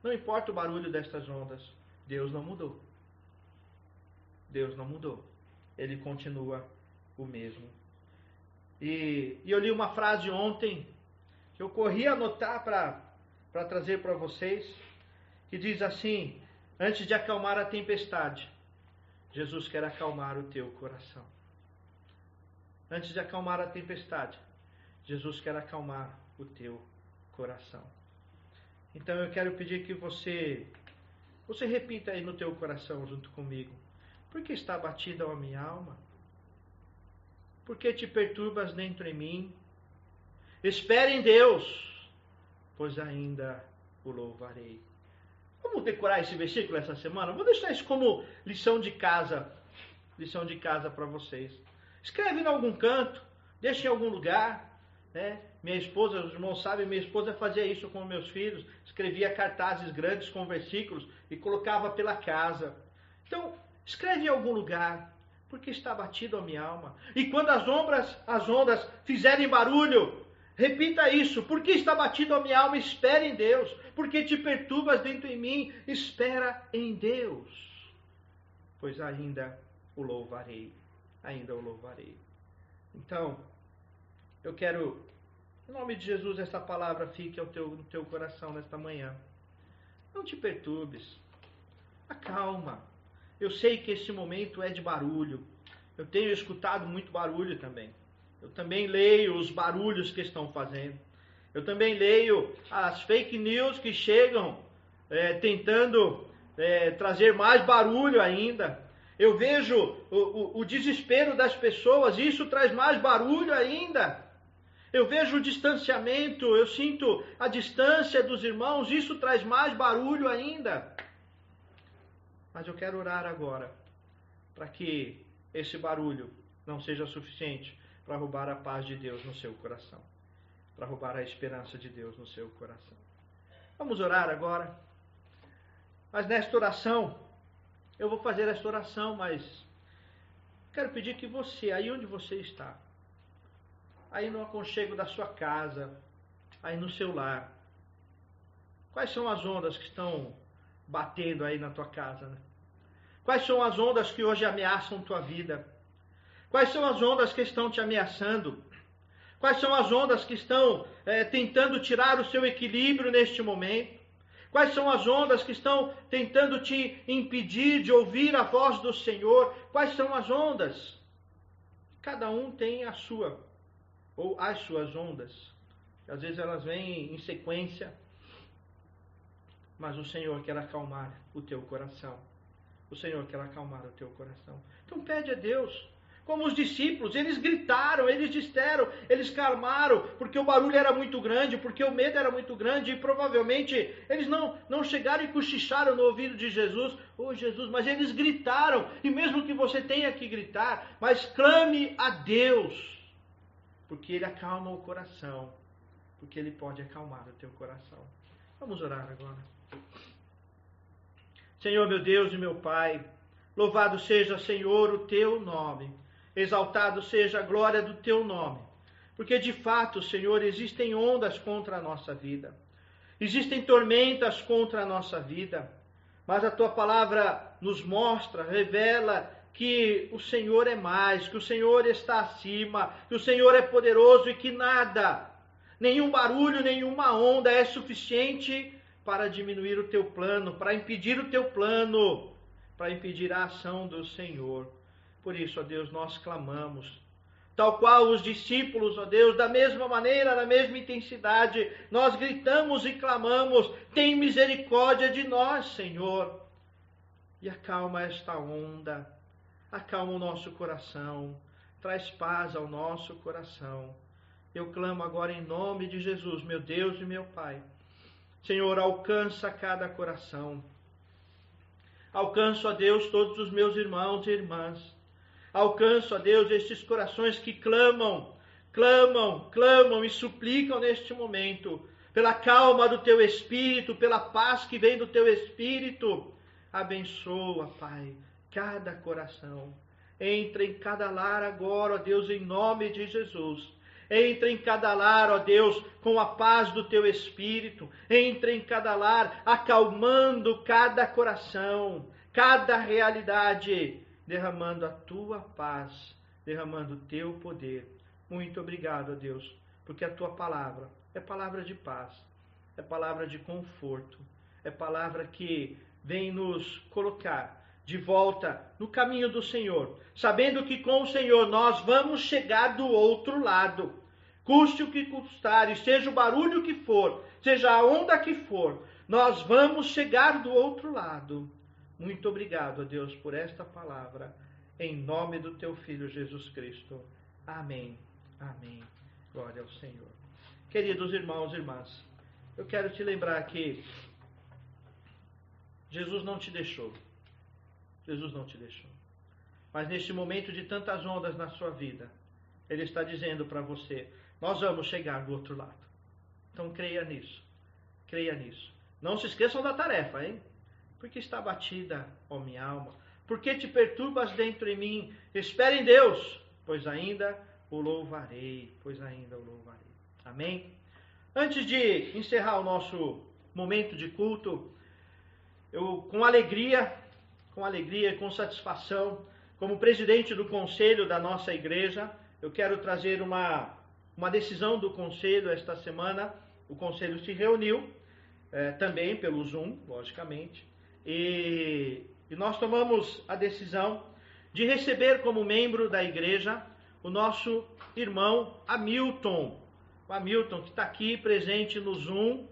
Speaker 1: Não importa o barulho destas ondas, Deus não mudou. Deus não mudou. Ele continua o mesmo. E, e eu li uma frase ontem que eu corri anotar para trazer para vocês, que diz assim: Antes de acalmar a tempestade, Jesus quer acalmar o teu coração. Antes de acalmar a tempestade, Jesus quer acalmar o teu coração. Então eu quero pedir que você você repita aí no teu coração junto comigo. Por que está batida a minha alma? Por que te perturbas dentro em mim? Espere em Deus, pois ainda o louvarei. Vamos decorar esse versículo essa semana? Vou deixar isso como lição de casa, lição de casa para vocês. Escreve em algum canto, deixa em algum lugar, né? Minha esposa, os irmãos sabem, minha esposa fazia isso com meus filhos, escrevia cartazes grandes com versículos e colocava pela casa. Então, escreve em algum lugar, porque está batido a minha alma. E quando as ondas, as ondas fizerem barulho, repita isso, porque está batido a minha alma, espere em Deus, porque te perturbas dentro em mim, espera em Deus. Pois ainda o louvarei, ainda o louvarei. Então, eu quero em nome de Jesus, essa palavra fique ao teu, no teu coração nesta manhã. Não te perturbes. Acalma. Eu sei que esse momento é de barulho. Eu tenho escutado muito barulho também. Eu também leio os barulhos que estão fazendo. Eu também leio as fake news que chegam é, tentando é, trazer mais barulho ainda. Eu vejo o, o, o desespero das pessoas, isso traz mais barulho ainda. Eu vejo o distanciamento, eu sinto a distância dos irmãos, isso traz mais barulho ainda. Mas eu quero orar agora para que esse barulho não seja suficiente para roubar a paz de Deus no seu coração, para roubar a esperança de Deus no seu coração. Vamos orar agora. Mas nesta oração, eu vou fazer esta oração, mas quero pedir que você, aí onde você está, aí no aconchego da sua casa, aí no seu lar. Quais são as ondas que estão batendo aí na tua casa? Né? Quais são as ondas que hoje ameaçam tua vida? Quais são as ondas que estão te ameaçando? Quais são as ondas que estão é, tentando tirar o seu equilíbrio neste momento? Quais são as ondas que estão tentando te impedir de ouvir a voz do Senhor? Quais são as ondas? Cada um tem a sua ou as suas ondas. Às vezes elas vêm em sequência, mas o Senhor quer acalmar o teu coração. O Senhor quer acalmar o teu coração. Então pede a Deus. Como os discípulos, eles gritaram, eles disseram, eles calmaram, porque o barulho era muito grande, porque o medo era muito grande, e provavelmente eles não, não chegaram e cochicharam no ouvido de Jesus, oh Jesus, mas eles gritaram, e mesmo que você tenha que gritar, mas clame a Deus porque ele acalma o coração, porque ele pode acalmar o teu coração. Vamos orar agora. Senhor meu Deus e meu Pai, louvado seja, Senhor, o teu nome, exaltado seja a glória do teu nome, porque de fato, Senhor, existem ondas contra a nossa vida, existem tormentas contra a nossa vida, mas a tua palavra nos mostra, revela que o Senhor é mais, que o Senhor está acima, que o Senhor é poderoso e que nada, nenhum barulho, nenhuma onda é suficiente para diminuir o teu plano, para impedir o teu plano, para impedir a ação do Senhor. Por isso, ó Deus, nós clamamos. Tal qual os discípulos, ó Deus, da mesma maneira, na mesma intensidade, nós gritamos e clamamos: tem misericórdia de nós, Senhor. E acalma esta onda, acalma o nosso coração, traz paz ao nosso coração. Eu clamo agora em nome de Jesus, meu Deus e meu Pai. Senhor, alcança cada coração. Alcanço, a Deus, todos os meus irmãos e irmãs Alcanço, a Deus, estes corações que clamam, clamam, clamam e suplicam neste momento, pela calma do teu espírito, pela paz que vem do teu espírito. Abençoa, Pai, cada coração. Entra em cada lar agora, ó Deus, em nome de Jesus. Entra em cada lar, ó Deus, com a paz do teu espírito. Entra em cada lar, acalmando cada coração, cada realidade derramando a tua paz, derramando o teu poder. Muito obrigado, a Deus, porque a tua palavra é palavra de paz, é palavra de conforto, é palavra que vem nos colocar de volta no caminho do Senhor, sabendo que com o Senhor nós vamos chegar do outro lado. Custe o que custar, seja o barulho que for, seja a onda que for, nós vamos chegar do outro lado. Muito obrigado, a Deus, por esta palavra, em nome do teu Filho Jesus Cristo. Amém. Amém. Glória ao Senhor. Queridos irmãos e irmãs, eu quero te lembrar que Jesus não te deixou. Jesus não te deixou. Mas neste momento de tantas ondas na sua vida, Ele está dizendo para você: nós vamos chegar do outro lado. Então creia nisso. Creia nisso. Não se esqueçam da tarefa, hein? Porque está batida, ó minha alma? Por que te perturbas dentro em mim? Espere em Deus, pois ainda o louvarei, pois ainda o louvarei. Amém? Antes de encerrar o nosso momento de culto, eu com alegria, com alegria com satisfação, como presidente do conselho da nossa igreja, eu quero trazer uma, uma decisão do conselho esta semana. O conselho se reuniu, eh, também pelo Zoom, logicamente, e, e nós tomamos a decisão de receber como membro da igreja o nosso irmão Hamilton. O Hamilton que está aqui presente no Zoom,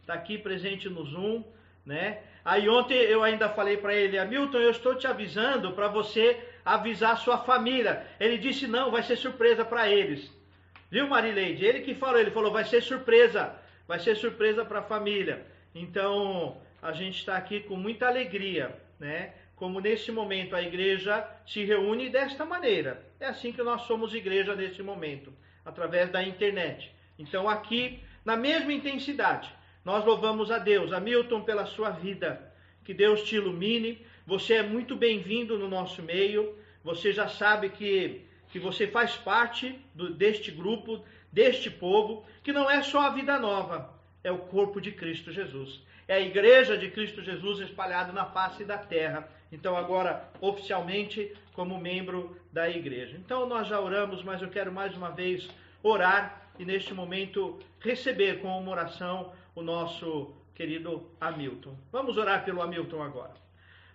Speaker 1: está aqui presente no Zoom, né? Aí ontem eu ainda falei para ele, Hamilton, eu estou te avisando para você avisar sua família. Ele disse não, vai ser surpresa para eles. Viu, Marileide? Ele que falou, ele falou, vai ser surpresa, vai ser surpresa para a família. Então, a gente está aqui com muita alegria, né? Como nesse momento a igreja se reúne desta maneira. É assim que nós somos igreja nesse momento, através da internet. Então aqui, na mesma intensidade, nós louvamos a Deus, a Milton pela sua vida. Que Deus te ilumine. Você é muito bem-vindo no nosso meio. Você já sabe que, que você faz parte do, deste grupo, deste povo, que não é só a vida nova, é o corpo de Cristo Jesus é a igreja de Cristo Jesus espalhada na face da terra. Então, agora, oficialmente, como membro da igreja. Então, nós já oramos, mas eu quero mais uma vez orar e, neste momento, receber com uma oração o nosso querido Hamilton. Vamos orar pelo Hamilton agora.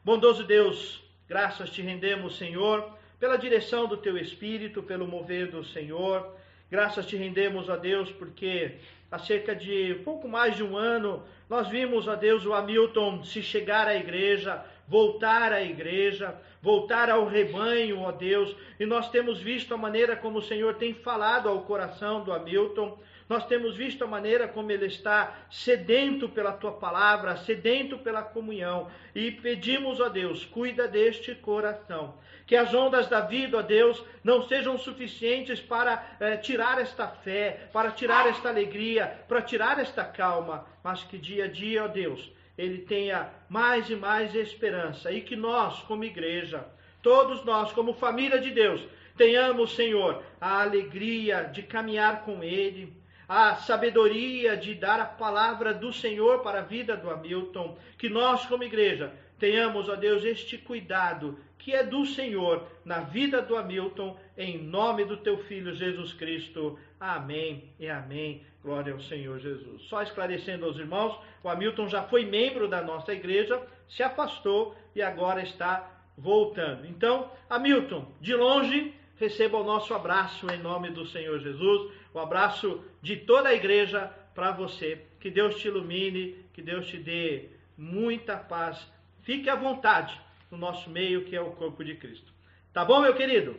Speaker 1: Bondoso Deus, graças te rendemos, Senhor, pela direção do teu Espírito, pelo mover do Senhor. Graças te rendemos a Deus, porque há cerca de pouco mais de um ano nós vimos, a Deus, o Hamilton se chegar à igreja, voltar à igreja, voltar ao rebanho, ó Deus, e nós temos visto a maneira como o Senhor tem falado ao coração do Hamilton. Nós temos visto a maneira como ele está sedento pela tua palavra, sedento pela comunhão, e pedimos a Deus, cuida deste coração. Que as ondas da vida, ó Deus, não sejam suficientes para eh, tirar esta fé, para tirar esta alegria, para tirar esta calma, mas que dia a dia, ó Deus, ele tenha mais e mais esperança. E que nós, como igreja, todos nós, como família de Deus, tenhamos, Senhor, a alegria de caminhar com Ele, a sabedoria de dar a palavra do Senhor para a vida do Hamilton, que nós, como igreja, tenhamos, ó Deus, este cuidado que é do Senhor na vida do Hamilton, em nome do teu filho Jesus Cristo. Amém e amém Glória ao Senhor Jesus. Só esclarecendo aos irmãos, o Hamilton já foi membro da nossa igreja, se afastou e agora está voltando. Então, Hamilton, de longe, receba o nosso abraço em nome do Senhor Jesus, o abraço de toda a igreja para você. Que Deus te ilumine, que Deus te dê muita paz. Fique à vontade no nosso meio, que é o corpo de Cristo. Tá bom, meu querido?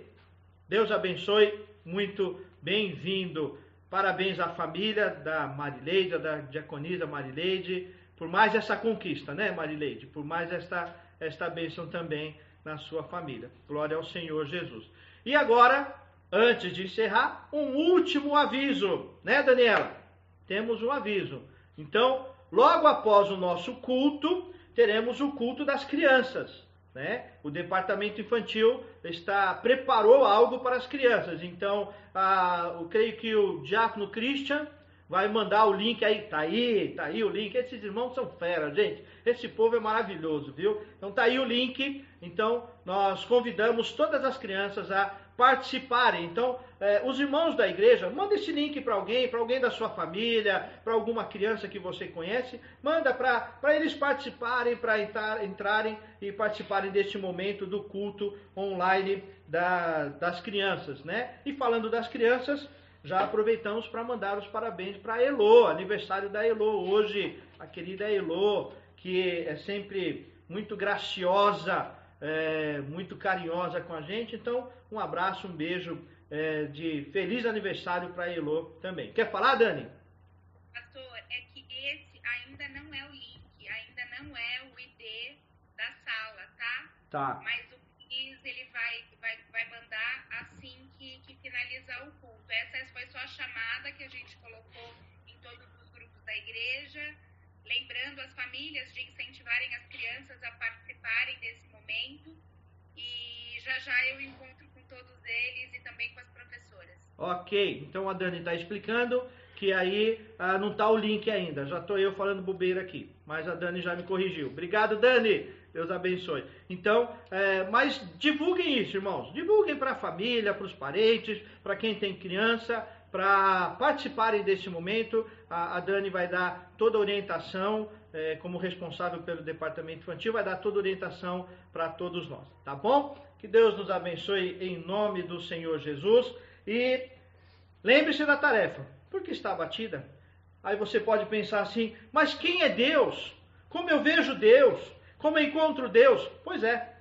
Speaker 1: Deus abençoe. Muito bem-vindo. Parabéns à família da Marileide, da diaconisa Marileide, por mais essa conquista, né, Marileide? Por mais esta, esta bênção também na sua família. Glória ao Senhor Jesus. E agora, antes de encerrar, um último aviso, né, Daniela? Temos um aviso. Então, logo após o nosso culto, teremos o culto das crianças. Né? O departamento infantil está preparou algo para as crianças. Então, a, eu creio que o diácono Christian vai mandar o link aí, tá aí, tá aí o link. Esses irmãos são fera, gente. Esse povo é maravilhoso, viu? Então tá aí o link. Então nós convidamos todas as crianças a participarem. Então, eh, os irmãos da igreja, manda esse link para alguém, para alguém da sua família, para alguma criança que você conhece, manda para eles participarem, para entrar, entrarem e participarem deste momento do culto online da, das crianças, né? E falando das crianças, já aproveitamos para mandar os parabéns para Elo, aniversário da Elo hoje, a querida Elo, que é sempre muito graciosa, é, muito carinhosa com a gente. Então, um abraço, um beijo é, de feliz aniversário para a Elo também. Quer falar, Dani?
Speaker 4: Pastor, é que esse ainda não é o link, ainda não é o ID da sala, tá?
Speaker 1: Tá.
Speaker 4: Mas o Cris, ele vai, vai, vai mandar assim que, que finalizar o culto. Essa foi só a chamada que a gente colocou em todos os grupos da igreja, lembrando as famílias de incentivarem as crianças a participarem desse momento. E já já eu encontro com todos eles e também com as professoras.
Speaker 1: Ok, então a Dani está explicando que aí ah, não está o link ainda. Já estou eu falando bobeira aqui, mas a Dani já me corrigiu. Obrigado, Dani. Deus abençoe. Então, é, mas divulguem isso, irmãos. Divulguem para a família, para os parentes, para quem tem criança, para participarem desse momento. A, a, Dani vai dar toda a orientação, é, como responsável pelo departamento infantil, vai dar toda a orientação para todos nós, tá bom? Que Deus nos abençoe em nome do Senhor Jesus. E lembre-se da tarefa, porque está batida. Aí você pode pensar assim, mas quem é Deus? Como eu vejo Deus? Como eu encontro Deus? Pois é,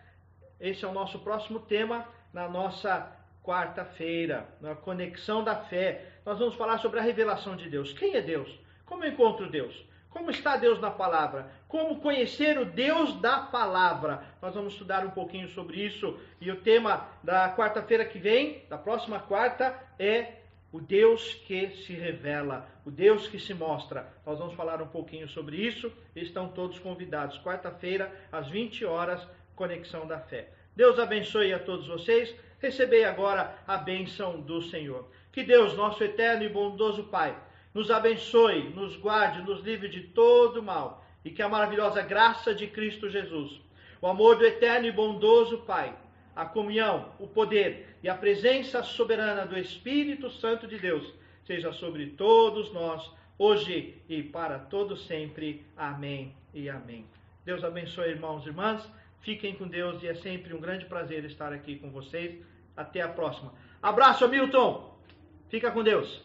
Speaker 1: esse é o nosso próximo tema na nossa quarta-feira, na conexão da fé. Nós vamos falar sobre a revelação de Deus. Quem é Deus? Como eu encontro Deus? Como está Deus na palavra? Como conhecer o Deus da palavra? Nós vamos estudar um pouquinho sobre isso. E o tema da quarta-feira que vem, da próxima quarta, é o Deus que se revela, o Deus que se mostra. Nós vamos falar um pouquinho sobre isso. Estão todos convidados. Quarta-feira, às 20 horas, Conexão da Fé. Deus abençoe a todos vocês. Recebei agora a bênção do Senhor. Que Deus, nosso eterno e bondoso Pai, nos abençoe, nos guarde, nos livre de todo mal e que a maravilhosa graça de Cristo Jesus, o amor do eterno e bondoso Pai, a comunhão, o poder e a presença soberana do Espírito Santo de Deus seja sobre todos nós, hoje e para todos sempre. Amém e amém. Deus abençoe, irmãos e irmãs. Fiquem com Deus e é sempre um grande prazer estar aqui com vocês. Até a próxima. Abraço, Milton. Fica com Deus.